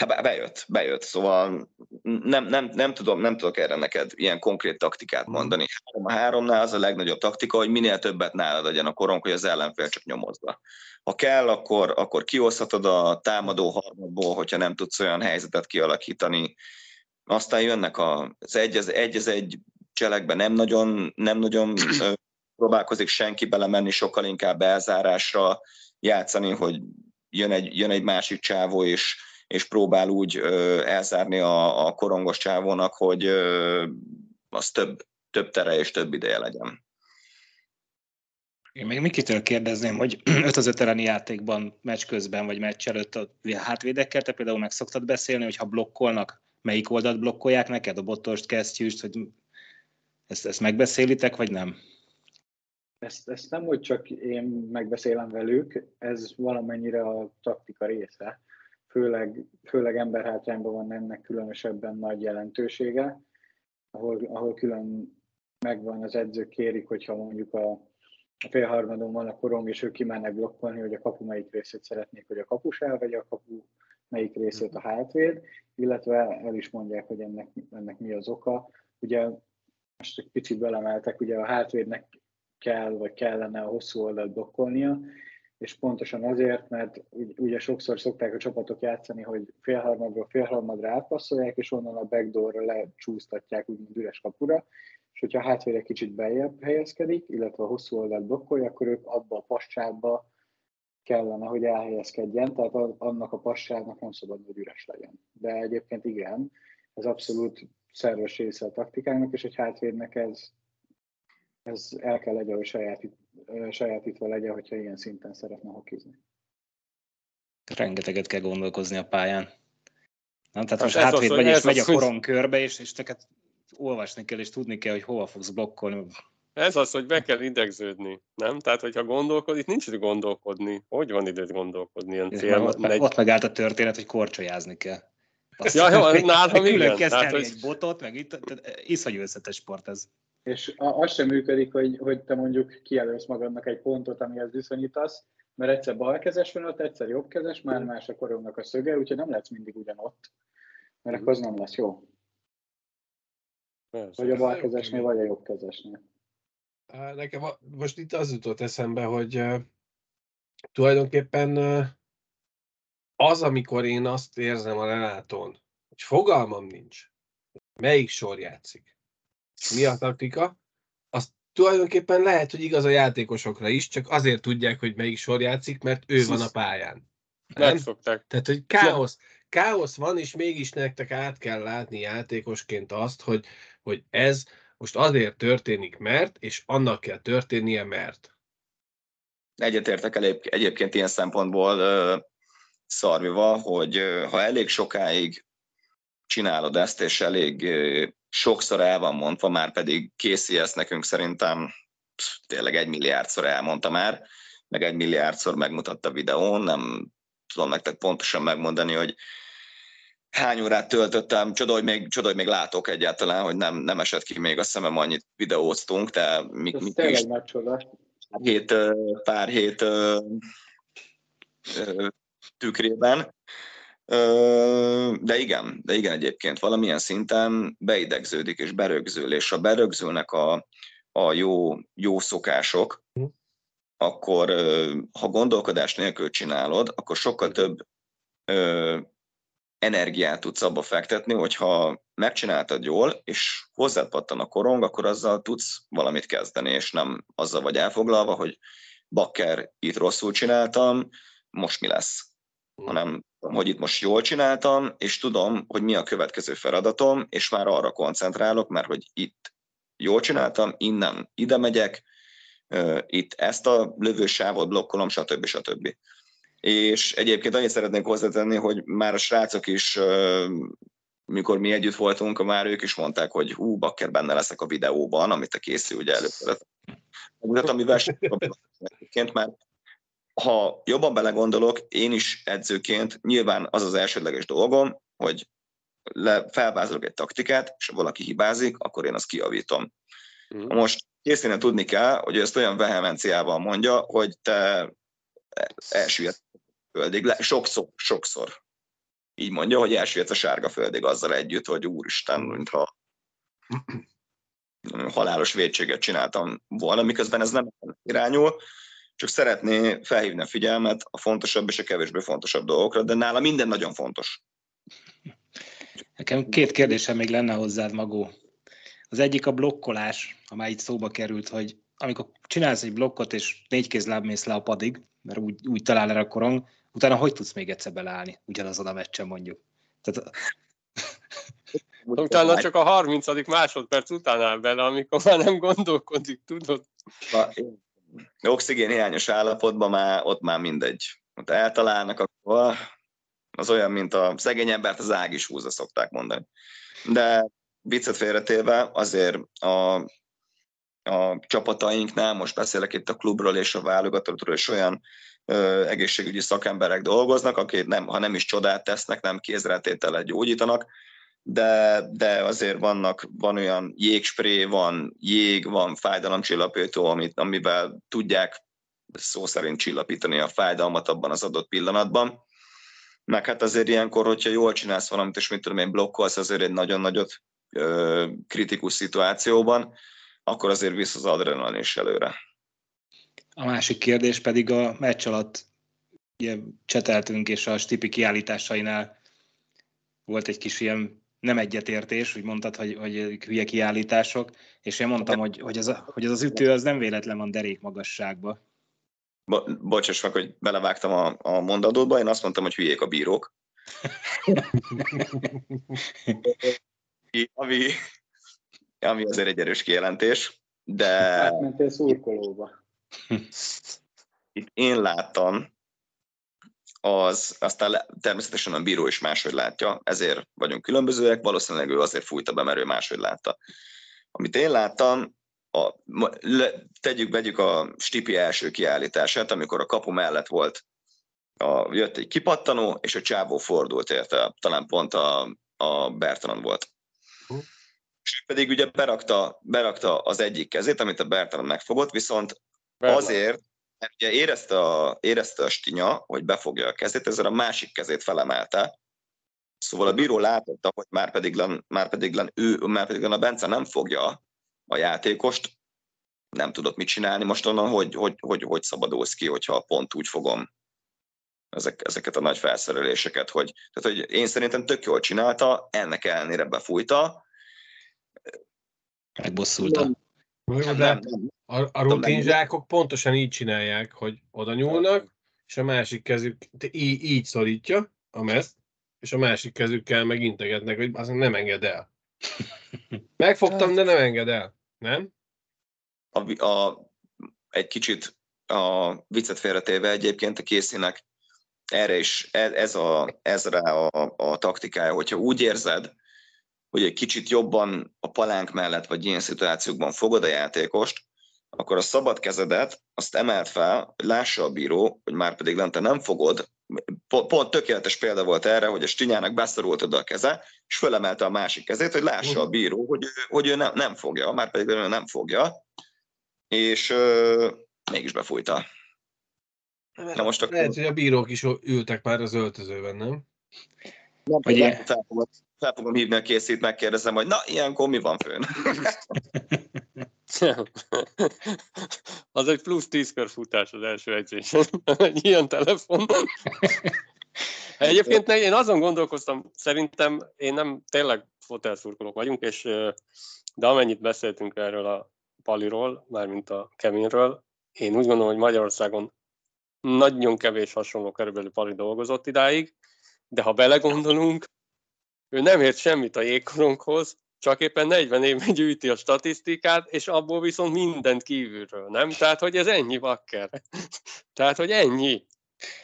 Hát bejött, bejött, szóval nem, nem, nem, tudom, nem tudok erre neked ilyen konkrét taktikát mhm. mondani. Három a háromnál az a legnagyobb taktika, hogy minél többet nálad legyen a korong, hogy az ellenfél csak nyomozza. Ha kell, akkor, akkor kioszthatod a támadó harmadból, hogyha nem tudsz olyan helyzetet kialakítani. Aztán jönnek az egy, az egy, az egy cselekbe nem nagyon, nem nagyon próbálkozik senki belemenni, sokkal inkább elzárásra játszani, hogy jön egy, jön egy másik csávó, és és próbál úgy elzárni a, a korongos csávónak, hogy az több, több tere és több ideje legyen. Én még Mikitől kérdezném, hogy 5 az 5 elleni játékban, meccs közben vagy meccs előtt a hátvédekkel te például meg szoktad beszélni, hogy ha blokkolnak, melyik oldalt blokkolják neked, a botost, kesztyűst, hogy ezt, ezt megbeszélitek, vagy nem? Ezt, ezt nem, hogy csak én megbeszélem velük, ez valamennyire a taktika része főleg, főleg emberhátrányban van ennek különösebben nagy jelentősége, ahol, ahol külön megvan, az edzők kérik, hogyha mondjuk a, a félharmadon van a korong, és ők kimennek blokkolni, hogy a kapu melyik részét szeretnék, hogy a kapus elvegye a kapu melyik részét a hátvéd, illetve el is mondják, hogy ennek, ennek mi az oka. Ugye most egy picit belemeltek, ugye a hátvédnek kell, vagy kellene a hosszú oldalt blokkolnia, és pontosan azért, mert ugye sokszor szokták a csapatok játszani, hogy félharmadról félharmadra átpasszolják, és onnan a backdoorra lecsúsztatják úgymond üres kapura, és hogyha a hátvéd kicsit beljebb helyezkedik, illetve a hosszú oldalt blokkolja, akkor ők abba a pascsába kellene, hogy elhelyezkedjen, tehát annak a passágnak nem szabad, hogy üres legyen. De egyébként igen, ez abszolút szerves része a taktikának, és egy hátvédnek ez, ez el kell legyen, hogy sajátít, sajátítva legyen, hogyha ilyen szinten szeretne hokizni. Rengeteget kell gondolkozni a pályán. Nem, tehát most hátvéd vagy, és megy a koron körbe, és, és neked olvasni kell, és tudni kell, hogy hova fogsz blokkolni. Ez az, hogy be kell idegződni, nem? Tehát, hogyha gondolkodik, nincs idő gondolkodni. Hogy van időt gondolkodni? Ilyen fél, ott, egy... ott megállt a történet, hogy korcsolyázni kell. Azt ja, jó, nálam igen. Tehát, hogy... egy botot, meg itt, iszonyú összetes sport ez. És az sem működik, hogy, hogy te mondjuk kijelölsz magadnak egy pontot, amihez viszonyítasz, mert egyszer balkezes van ott, egyszer jobbkezes, már más a korongnak a szöge, úgyhogy nem lehetsz mindig ugyanott, mert akkor az nem lesz jó. Persze. Vagy a balkezesnél, vagy a jobbkezesnél. Nekem most itt az jutott eszembe, hogy tulajdonképpen az, amikor én azt érzem a Renátón, hogy fogalmam nincs, melyik sor játszik, mi a taktika, az tulajdonképpen lehet, hogy igaz a játékosokra is, csak azért tudják, hogy melyik sor játszik, mert ő van a pályán. Nem? szokták. Tehát, hogy káosz, káosz van, és mégis nektek át kell látni játékosként azt, hogy, hogy ez most azért történik, mert, és annak kell történnie, mert. Egyetértek egyébként ilyen szempontból uh, Szarvival, hogy ha elég sokáig csinálod ezt, és elég sokszor el van mondva, már pedig Casey ezt nekünk szerintem tényleg egy milliárdszor elmondta már, meg egy milliárdszor megmutatta videón, nem tudom nektek pontosan megmondani, hogy hány órát töltöttem, csoda, hogy még, csoda, hogy még látok egyáltalán, hogy nem, nem esett ki még a szemem, annyit videóztunk, de mi, Ez mi tényleg nagy csoda. hét, pár hét ö, ö, tükrében. De igen, de igen egyébként. Valamilyen szinten beidegződik és berögzül, és ha berögzülnek a, a jó, jó szokások, akkor ö, ha gondolkodás nélkül csinálod, akkor sokkal több ö, energiát tudsz abba fektetni, hogyha megcsináltad jól, és hozzád pattan a korong, akkor azzal tudsz valamit kezdeni, és nem azzal vagy elfoglalva, hogy bakker, itt rosszul csináltam, most mi lesz? Hanem, hogy itt most jól csináltam, és tudom, hogy mi a következő feladatom, és már arra koncentrálok, mert hogy itt jól csináltam, innen ide megyek, itt ezt a lövősávot blokkolom, stb. stb. És egyébként annyit szeretnék hozzátenni, hogy már a srácok is, mikor mi együtt voltunk, már ők is mondták, hogy hú, bakker benne leszek a videóban, amit a készül ugye előtt. Megmutatom, mivel egyébként már ha jobban belegondolok, én is edzőként nyilván az az elsődleges dolgom, hogy le, felvázolok egy taktikát, és ha valaki hibázik, akkor én azt kiavítom. Mhm. Most készínen tudni kell, hogy ezt olyan vehemenciával mondja, hogy te elsüllyedsz a földig, le, sokszor, sokszor. Így mondja, hogy elsüllyedsz a sárga földig azzal együtt, hogy úristen, mintha halálos védséget csináltam volna, miközben ez nem irányul, csak szeretné felhívni a figyelmet a fontosabb és a kevésbé fontosabb dolgokra, de nála minden nagyon fontos. Nekem két kérdésem még lenne hozzád, Magó. Az egyik a blokkolás, amely itt szóba került, hogy amikor csinálsz egy blokkot, és négy kézláb mész le a padig, mert úgy, úgy talál erre a korong, utána hogy tudsz még egyszer beleállni ugyanazon a meccsen mondjuk? Tehát, Utána csak a 30. másodperc után áll bele, amikor már nem gondolkodik, tudod? Oxigén hiányos állapotban már ott már mindegy. Ott eltalálnak, akkor az olyan, mint a szegény embert az ág is húzza, szokták mondani. De viccet félretéve azért a, a csapatainknál, most beszélek itt a klubról és a válogatottról, és olyan ö, egészségügyi szakemberek dolgoznak, akik nem, ha nem is csodát tesznek, nem kézretétellel gyógyítanak, de, de azért vannak, van olyan jégspré, van jég, van fájdalomcsillapító, amit, amivel tudják szó szerint csillapítani a fájdalmat abban az adott pillanatban. Meg hát azért ilyenkor, hogyha jól csinálsz valamit, és mit tudom én blokkolsz azért egy nagyon nagyot kritikus szituációban, akkor azért visz az adrenalin is előre. A másik kérdés pedig a meccs alatt ugye, cseteltünk, és a Stipi kiállításainál volt egy kis ilyen nem egyetértés, úgy mondtad, hogy, hogy hülye kiállítások, és én mondtam, hogy, hogy, ez a, hogy ez az ütő az nem véletlen van derék magasságba. Bo- bocsáss meg, hogy belevágtam a, a mondatodba, én azt mondtam, hogy hülyék a bírók. ami, ami azért egy erős kijelentés, de Átmentél szurkolóba. itt én láttam, az aztán természetesen a bíró is máshogy látja, ezért vagyunk különbözőek, valószínűleg ő azért fújta be, mert ő máshogy látta. Amit én láttam, a, le, tegyük, vegyük a Stipi első kiállítását, amikor a kapu mellett volt, a, jött egy kipattanó, és a csávó fordult érte, talán pont a, a Bertrand volt. És pedig ugye berakta, berakta az egyik kezét, amit a Bertrand megfogott, viszont Bernard. azért, mert ugye érezte a, érezte a stinya, hogy befogja a kezét, ezzel a másik kezét felemelte. Szóval a bíró látotta, hogy már pedig, len, már pedig, len, ő, már pedig len a Bence nem fogja a játékost, nem tudott mit csinálni most onnan, hogy hogy, hogy, hogy szabadulsz ki, hogyha pont úgy fogom ezek, ezeket a nagy felszereléseket, hogy, tehát, hogy én szerintem tök jól csinálta, ennek ellenére befújta. Megbosszulta. Nem, de nem, a, a rutinzsákok pontosan így csinálják, hogy oda nyúlnak, és a másik kezük így, így szorítja a mezt, és a másik kezükkel meg integetnek, hogy azt nem enged el. Megfogtam, de nem enged el. Nem? a, a, egy kicsit a viccet félretéve egyébként a készínek erre is, ez, ez, a, ez rá a, a taktikája, hogyha úgy érzed, hogy egy kicsit jobban a palánk mellett, vagy ilyen szituációkban fogod a játékost, akkor a szabad kezedet azt emelt fel, hogy lássa a bíró, hogy már pedig lente nem fogod pont, pont tökéletes példa volt erre, hogy a Stinyának beszorult oda a keze, és fölemelte a másik kezét, hogy lássa a bíró, hogy, hogy ő nem, nem fogja, már pedig ő nem fogja, és ö, mégis befújta. Na most akkor... Lehet, hogy a bírók is ültek már az öltözőben, nem? Nem, fogom, fel fogom hívni a készít, megkérdezem, hogy na, ilyenkor mi van főn? az egy plusz 10 kör futás az első edzésen. egy ilyen telefon. Egyébként én azon gondolkoztam, szerintem én nem tényleg fotelszurkolók vagyunk, és de amennyit beszéltünk erről a Paliról, mármint a Kevinről, én úgy gondolom, hogy Magyarországon nagyon kevés hasonló körülbelül Pali dolgozott idáig, de ha belegondolunk, ő nem ért semmit a jégkoronghoz, csak éppen 40 évben gyűjti a statisztikát, és abból viszont mindent kívülről, nem? Tehát, hogy ez ennyi bakker. Tehát, hogy ennyi.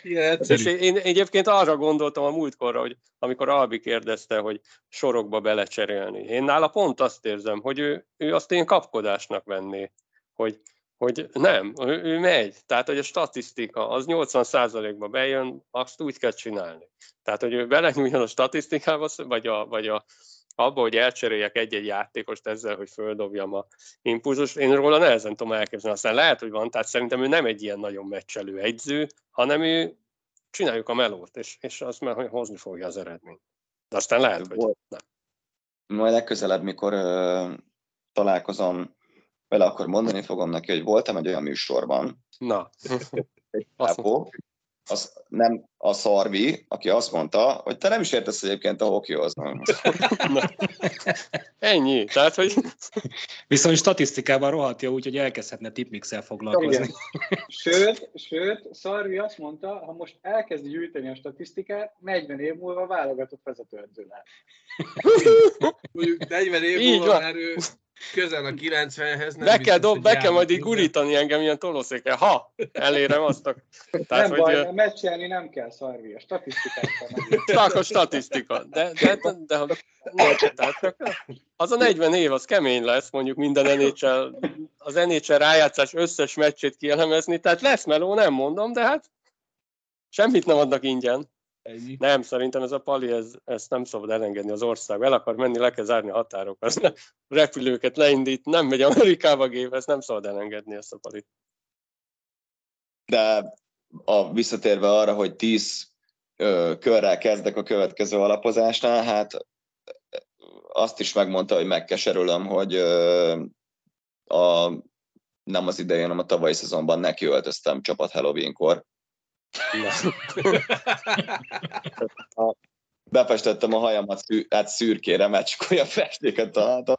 Igen, és én, én egyébként arra gondoltam a múltkorra, hogy amikor Albi kérdezte, hogy sorokba belecserélni. Én nála pont azt érzem, hogy ő, ő azt én kapkodásnak venné, hogy hogy nem, ő, ő megy. Tehát, hogy a statisztika az 80%-ba bejön, azt úgy kell csinálni. Tehát, hogy ő belenyúljon a statisztikába, vagy, a, vagy a, abba, hogy elcseréljek egy-egy játékost ezzel, hogy földobjam a impulzus, én róla nehezen tudom elképzelni. Aztán lehet, hogy van, tehát szerintem ő nem egy ilyen nagyon meccselő egyző, hanem ő csináljuk a melót, és, és azt már hozni fogja az eredményt. De aztán lehet, hogy nem. Majd legközelebb, mikor ö, találkozom vele, akkor mondani fogom neki, hogy voltam egy olyan műsorban, Na. egy pápó, az nem a Szarvi, aki azt mondta, hogy te nem is értesz egyébként a hokihoz. Ennyi. Tehát, hogy... Viszont statisztikában rohadt jó, úgyhogy elkezdhetne tipmixel foglalkozni. Sőt, sőt, Szarvi azt mondta, ha most elkezdi gyűjteni a statisztikát, 40 év múlva válogatott vezetőedző lehet. Mondjuk 40 év Így múlva már ő közel a 90-hez. Nem be kell, dob, be kell majd így gurítani engem ilyen tolószékkel, ha elérem azt a... Tehát, nem hogy, baj, meccselni nem kell szarvi, a statisztikát Csak a statisztika. De, de, de, de, de tehát, az a 40 év, az kemény lesz, mondjuk minden NHL, az NHL rájátszás összes meccsét kielemezni, tehát lesz meló, nem mondom, de hát semmit nem adnak ingyen. Ennyi. Nem, szerintem ez a pali, ez, ezt nem szabad elengedni az ország. El akar menni, le kell zárni a határokat. Repülőket leindít, nem megy Amerikába gép, ezt nem szabad elengedni ezt a palit. De a, visszatérve arra, hogy tíz ö, körrel kezdek a következő alapozásnál, hát azt is megmondta, hogy megkeserülöm, hogy ö, a, nem az idején, hanem a tavalyi szezonban nekiöltöztem csapat Halloween-kor Befestettem a hajamat hát szürkére, mert csak olyan festéket találtam,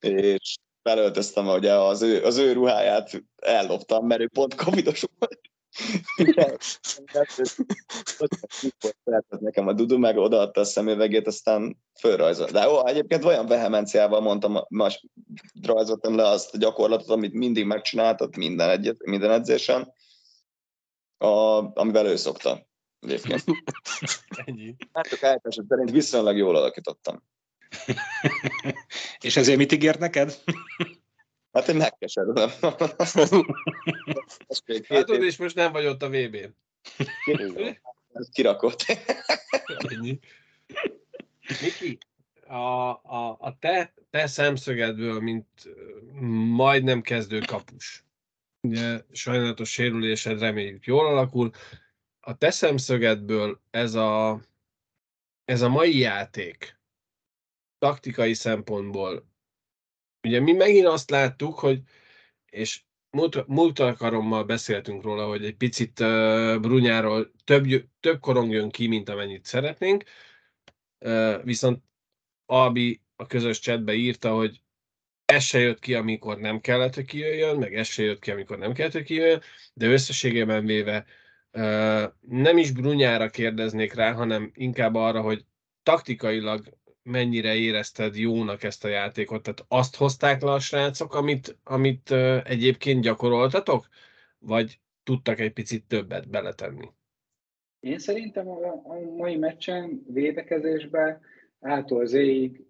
és felöltöztem, ugye az ő, az ő ruháját elloptam, mert ő pont covidos volt. nekem a Dudu, meg odaadta a szemüvegét, aztán fölrajzolt. De ó, egyébként olyan vehemenciával mondtam, most rajzoltam le azt a gyakorlatot, amit mindig megcsináltat minden, egyet, minden edzésen, a, amivel ő szokta egyébként. Ennyi. Hát a eltesett szerint viszonylag jól alakítottam. És ezért mit ígért neked? Hát én megkeserülöm. hát és most nem vagy ott a VB-n. Kirakott. Ennyi. Miki, a, a, a te, te szemszögedből, mint majdnem kezdő kapus, ugye sajnálatos sérülésed reméljük jól alakul. A te szemszögedből ez a, ez a mai játék taktikai szempontból, ugye mi megint azt láttuk, hogy, és múlt, múlt alkalommal beszéltünk róla, hogy egy picit uh, Brunyáról több, több korong jön ki, mint amennyit szeretnénk, uh, viszont Albi a közös chatbe írta, hogy ez se jött ki, amikor nem kellett, hogy kijöjjön, meg ez se jött ki, amikor nem kellett, hogy kijöjjön, de összességében véve nem is Brunyára kérdeznék rá, hanem inkább arra, hogy taktikailag mennyire érezted jónak ezt a játékot, tehát azt hozták le a srácok, amit, amit egyébként gyakoroltatok, vagy tudtak egy picit többet beletenni? Én szerintem a, a mai meccsen védekezésben ától zéig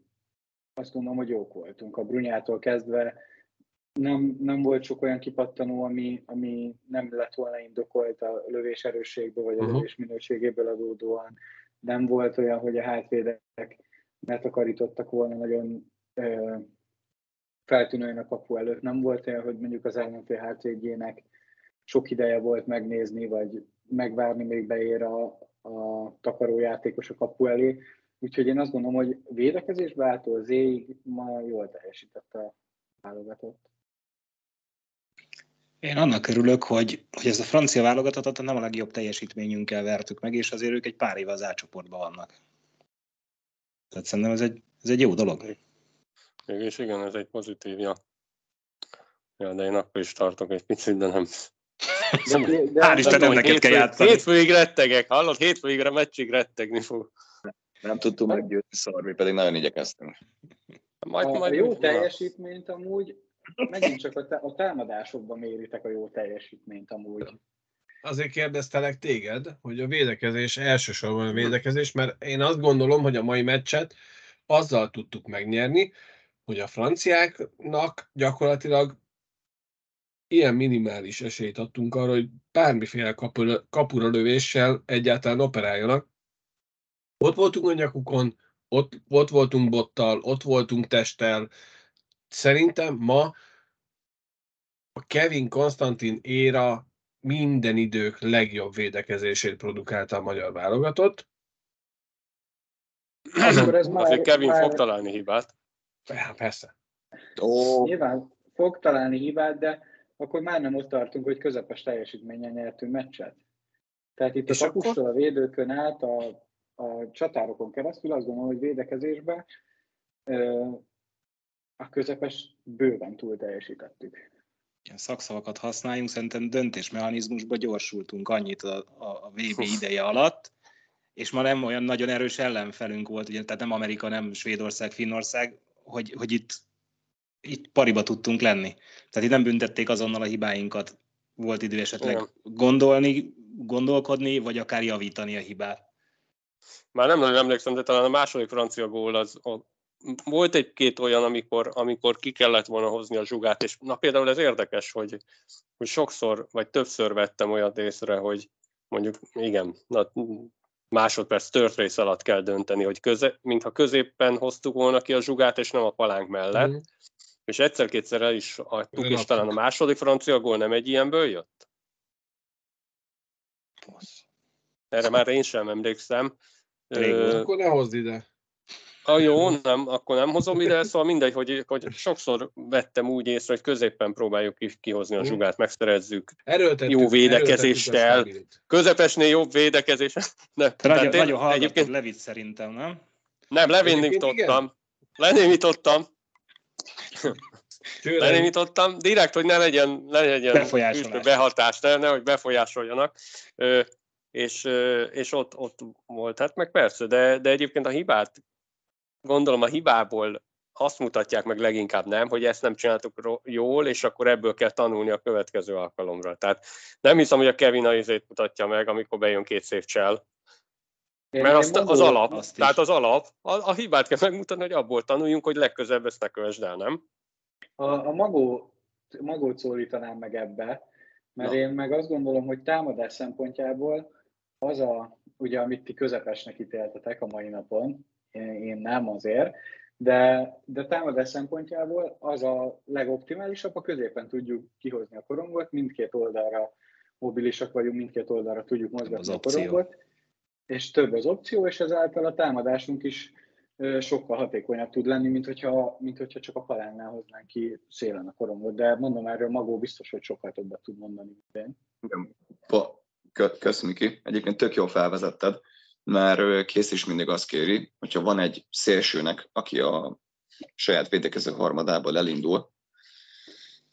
azt gondolom, hogy jók voltunk. A Brunyától kezdve nem, nem volt sok olyan kipattanó, ami, ami nem lett volna indokolt a lövés erősségből, vagy a uh-huh. lövés minőségéből adódóan. Nem volt olyan, hogy a hátvédek ne takarítottak volna nagyon ö, feltűnően a kapu előtt. Nem volt olyan, hogy mondjuk az ellenfél hátvédjének sok ideje volt megnézni, vagy megvárni, még beér a, a takarójátékos a kapu elé. Úgyhogy én azt gondolom, hogy védekezésbe által zéig ma jól teljesített a válogatott. Én annak örülök, hogy, hogy ez a francia válogatottat nem a legjobb teljesítményünkkel vertük meg, és azért ők egy pár éve az átcsoportban vannak. Tehát szerintem ez egy, ez egy jó dolog. Mégis igen, ez egy pozitív, ja. De én akkor is tartok egy picit, de nem. De, de, Hál' Istenem, neked kell játszani. Hétfőig rettegek, hallod? Hétfőig a meccsig rettegni fog. Nem tudtunk meggyőzni szar, mi pedig nagyon igyekeztünk. Majd, a, majd a jó teljesítményt amúgy megint csak a, támadásokban méritek a jó teljesítményt amúgy. Azért kérdeztelek téged, hogy a védekezés elsősorban a védekezés, mert én azt gondolom, hogy a mai meccset azzal tudtuk megnyerni, hogy a franciáknak gyakorlatilag ilyen minimális esélyt adtunk arra, hogy bármiféle kapura lövéssel egyáltalán operáljanak. Ott voltunk a nyakukon, ott, ott voltunk bottal, ott voltunk testtel. Szerintem ma a Kevin Konstantin éra minden idők legjobb védekezését produkálta a magyar válogatott. Azon, ez már, azért Kevin már... fog találni hibát. Ja, persze. Ó. Nyilván fog találni hibát, de akkor már nem ott tartunk, hogy közepes teljesítményen nyertünk meccset. Tehát itt És a kapustól akkor... a védőkön át a, a csatárokon keresztül azt gondolom, hogy védekezésben a közepes bőven túl teljesítettük. Ilyen szakszavakat használjunk, szerintem döntésmechanizmusba gyorsultunk annyit a, a, a VB ideje alatt, és ma nem olyan nagyon erős ellenfelünk volt, ugye, tehát nem Amerika, nem Svédország, Finnország, hogy, hogy itt, itt pariba tudtunk lenni. Tehát itt nem büntették azonnal a hibáinkat, volt idő esetleg Igen. gondolni, gondolkodni, vagy akár javítani a hibát. Már nem nagyon emlékszem, de talán a második francia gól az a, volt egy-két olyan, amikor, amikor ki kellett volna hozni a zsugát, és na például ez érdekes, hogy, hogy sokszor, vagy többször vettem olyat észre, hogy mondjuk igen, na, másodperc tört rész alatt kell dönteni, hogy köze, mintha középpen hoztuk volna ki a zsugát, és nem a palánk mellett. Mm. És egyszer-kétszer el is adtuk, és talán a második francia gól nem egy ilyenből jött? Erre már én sem emlékszem. Ö... Akkor ne hozd ide. A jó, nem, akkor nem hozom ide, szóval mindegy, hogy, hogy sokszor vettem úgy észre, hogy középpen próbáljuk kihozni a zsugát, megszerezzük erőltettük, jó védekezéssel. Közepesnél jobb védekezés. Ne, nagyon, én, nagyon egyébként Levit szerintem, nem? Nem, levénítottam. Lenémítottam. Lenémítottam. Direkt, hogy ne legyen, ne legyen behatás, ne, nehogy befolyásoljanak. Ö, és, és ott, ott volt. Hát meg persze, de, de egyébként a hibát gondolom a hibából azt mutatják meg leginkább nem, hogy ezt nem csináltuk jól, és akkor ebből kell tanulni a következő alkalomra. Tehát nem hiszem, hogy a Kevin a izét mutatja meg, amikor bejön két szép csel. Mert azt, az alap, azt tehát az alap, a, a hibát kell megmutatni, hogy abból tanuljunk, hogy legközelebb ezt ne kövesd el, nem? A, a magó, magót szólítanám meg ebbe, mert Na. én meg azt gondolom, hogy támadás szempontjából az a, ugye, amit ti közepesnek ítéltetek a mai napon, én nem azért, de, de támadás szempontjából az a legoptimálisabb, a középen tudjuk kihozni a korongot, mindkét oldalra mobilisak vagyunk, mindkét oldalra tudjuk mozgatni a korongot, és több az opció, és ezáltal a támadásunk is sokkal hatékonyabb tud lenni, mint hogyha, mint hogyha csak a palánnál hoznánk ki szélen a korongot. De mondom, erről Magó biztos, hogy sokkal többet tud mondani, mint én. Igen. Köszönöm, ki. Egyébként tök jól felvezetted mert kész is mindig azt kéri, hogyha van egy szélsőnek, aki a saját védekező harmadából elindul,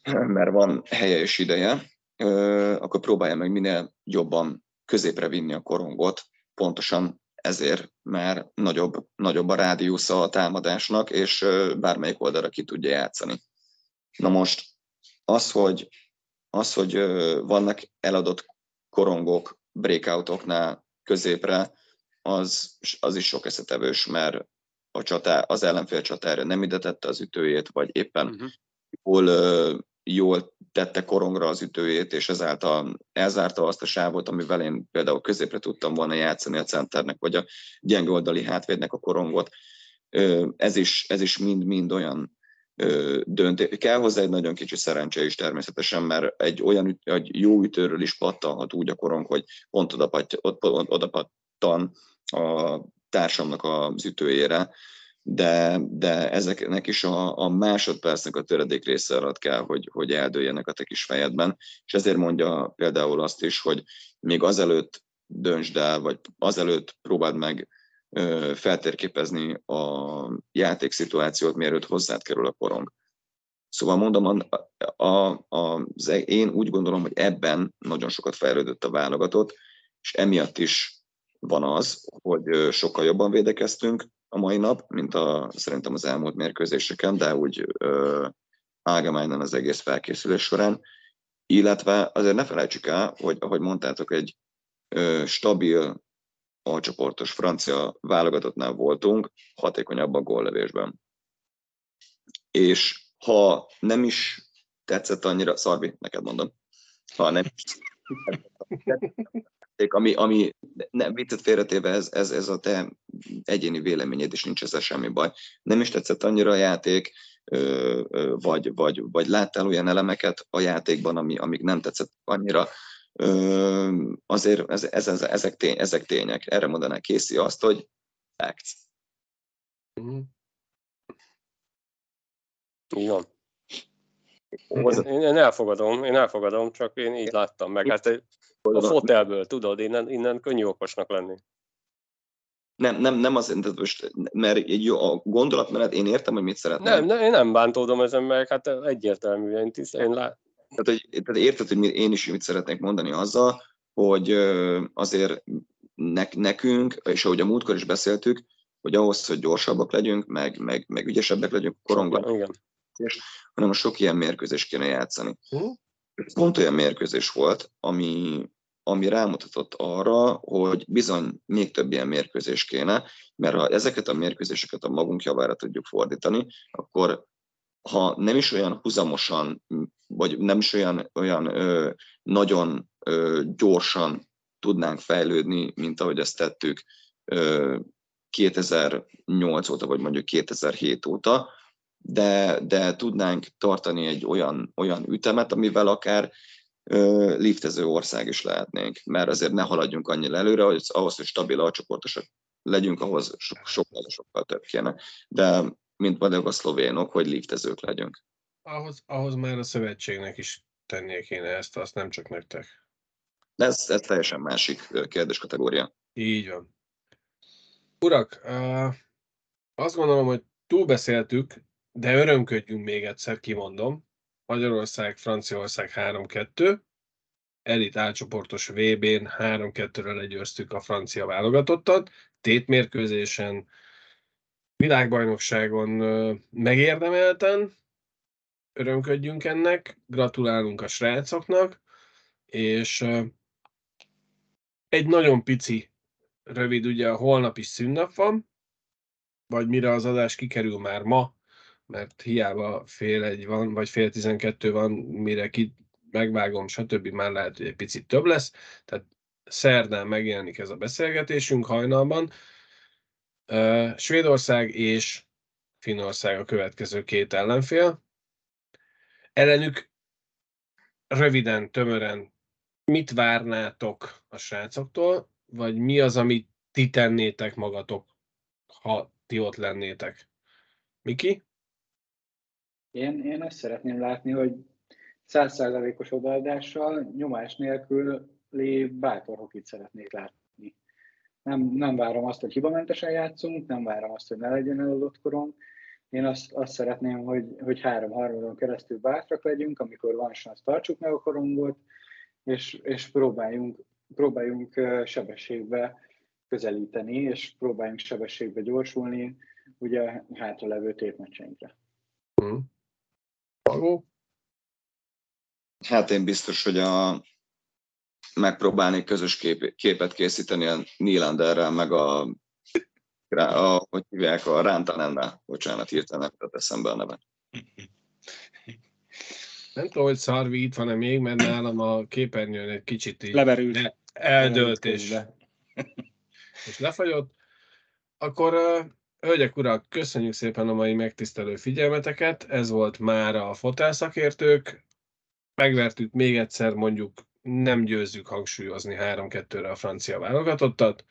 mert van helye és ideje, akkor próbálja meg minél jobban középre vinni a korongot, pontosan ezért, mert nagyobb, nagyobb a rádiusza a támadásnak, és bármelyik oldalra ki tudja játszani. Na most az, hogy, az, hogy vannak eladott korongok breakoutoknál középre, az, az is sok eszetevős, mert a csatá, az ellenfél csatára nem ide tette az ütőjét, vagy éppen uh-huh. hol uh, jól tette korongra az ütőjét, és ezáltal elzárta azt a sávot, amivel én például középre tudtam volna játszani a centernek, vagy a gyenge oldali hátvédnek a korongot. Ez is, ez is mind-mind olyan döntés. Kell hozzá egy nagyon kicsi szerencse is természetesen, mert egy olyan egy jó ütőről is pattanhat úgy a korong, hogy pont oda, oda pattan a társamnak az ütőjére, de, de ezeknek is a, a másodpercnek a töredék része alatt kell, hogy, hogy eldőljenek a te kis fejedben, és ezért mondja például azt is, hogy még azelőtt döntsd el, vagy azelőtt próbáld meg feltérképezni a játékszituációt, mielőtt hozzád kerül a korong. Szóval mondom, a, a, a, az, én úgy gondolom, hogy ebben nagyon sokat fejlődött a válogatott, és emiatt is van az, hogy sokkal jobban védekeztünk, a mai nap, mint a, szerintem az elmúlt mérkőzéseken, de úgy álgemányan az egész felkészülés során. Illetve azért ne felejtsük el, hogy ahogy mondtátok, egy ö, stabil alcsoportos francia válogatottnál voltunk, hatékonyabb a góllövésben. És ha nem is tetszett annyira, Szarvi, neked mondom, ha nem ami, ami nem viccet félretéve, ez, ez, ez a te egyéni véleményed, és nincs ezzel semmi baj. Nem is tetszett annyira a játék, vagy, vagy, vagy láttál olyan elemeket a játékban, ami, amik nem tetszett annyira, azért ez, ez, ez, ezek, tény, ezek tények. Erre mondaná Készi azt, hogy facts. Mm. Igen. Én, én elfogadom, én elfogadom, csak én így láttam meg. Hát a fotelből, tudod, innen, innen könnyű okosnak lenni. Nem, nem, nem az, tehát most, mert egy jó, a gondolatmenet, én értem, hogy mit szeretnél. Nem, nem, én nem bántódom ezen, meg hát egyértelműen, tiszt, én lát... Tehát, hogy, tehát érted, hogy én is mit szeretnék mondani azzal, hogy azért nekünk, és ahogy a múltkor is beszéltük, hogy ahhoz, hogy gyorsabbak legyünk, meg, meg, meg ügyesebbek legyünk. És, hanem sok ilyen mérkőzést kéne játszani. Uh-huh pont olyan mérkőzés volt, ami, ami rámutatott arra, hogy bizony még több ilyen mérkőzés kéne, mert ha ezeket a mérkőzéseket a magunk javára tudjuk fordítani, akkor ha nem is olyan huzamosan, vagy nem is olyan, olyan ö, nagyon ö, gyorsan tudnánk fejlődni, mint ahogy ezt tettük ö, 2008 óta, vagy mondjuk 2007 óta, de, de tudnánk tartani egy olyan, olyan ütemet, amivel akár ö, liftező ország is lehetnénk, mert azért ne haladjunk annyira előre, hogy ahhoz, hogy stabil alcsoportosak legyünk, ahhoz so, sokkal, sokkal több kéne. De mint mondjuk a szlovénok, hogy liftezők legyünk. Ahhoz, ahhoz már a szövetségnek is tennie kéne ezt, azt nem csak nektek. De ez, ez teljesen másik kérdéskategória. Így van. Urak, azt gondolom, hogy túlbeszéltük de örömködjünk még egyszer, kimondom. Magyarország, Franciaország 3-2, elit álcsoportos VB-n 3-2-re legyőztük a francia válogatottat, tétmérkőzésen, világbajnokságon megérdemelten, örömködjünk ennek, gratulálunk a srácoknak, és egy nagyon pici, rövid, ugye a holnap is szünnap van, vagy mire az adás kikerül már ma, mert hiába fél egy van, vagy fél tizenkettő van, mire ki megvágom, stb. már lehet, hogy egy picit több lesz. Tehát szerdán megjelenik ez a beszélgetésünk hajnalban. Svédország és Finnország a következő két ellenfél. Ellenük röviden, tömören mit várnátok a srácoktól, vagy mi az, amit ti tennétek magatok, ha ti ott lennétek? Miki? Én, én azt szeretném látni, hogy százszázalékos odaadással, nyomás nélkül bátor hokit szeretnék látni. Nem, nem várom azt, hogy hibamentesen játszunk, nem várom azt, hogy ne legyen eladott korom. Én azt, azt szeretném, hogy, hogy három harmadon keresztül bátrak legyünk, amikor van szansz, tartsuk meg a korongot, és, és próbáljunk, próbáljunk sebességbe közelíteni, és próbáljunk sebességbe gyorsulni, ugye hátra levő tétmeccseinkre. Mm. Pagó? Hát én biztos, hogy a, megpróbálni közös kép, képet készíteni a Nyílanderrel, meg a, a hogy hívják, a Rántanennel. Bocsánat, hirtelen nem eszembe a neve. Nem tudom, hogy Szarvi itt van-e még, mert nálam a képernyőn egy kicsit így Leverült. le- eldőlt és, és lefagyott. Akkor, hölgyek, urak, köszönjük szépen a mai megtisztelő figyelmeteket. Ez volt már a fotelszakértők. Megvertük még egyszer, mondjuk nem győzzük hangsúlyozni 3-2-re a francia válogatottat.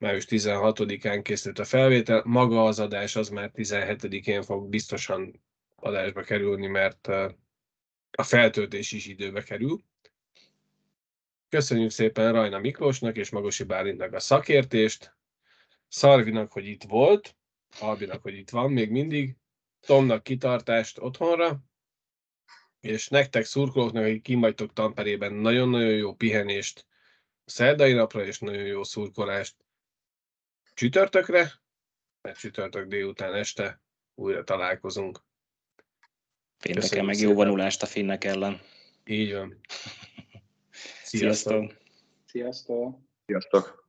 Május 16-án készült a felvétel. Maga az adás az már 17-én fog biztosan adásba kerülni, mert a feltöltés is időbe kerül. Köszönjük szépen Rajna Miklósnak és Magosi Bálintnak a szakértést, Szarvinak, hogy itt volt, Albinak, hogy itt van még mindig, Tomnak kitartást otthonra, és nektek szurkolóknak, akik kim Tamperében, nagyon-nagyon jó pihenést szerdai napra, és nagyon jó szurkolást csütörtökre, mert csütörtök délután este újra találkozunk. Pénteken meg szépen. jó vonulást a finnek ellen. Így van. Sziasztok! Sziasztok! Sziasztok!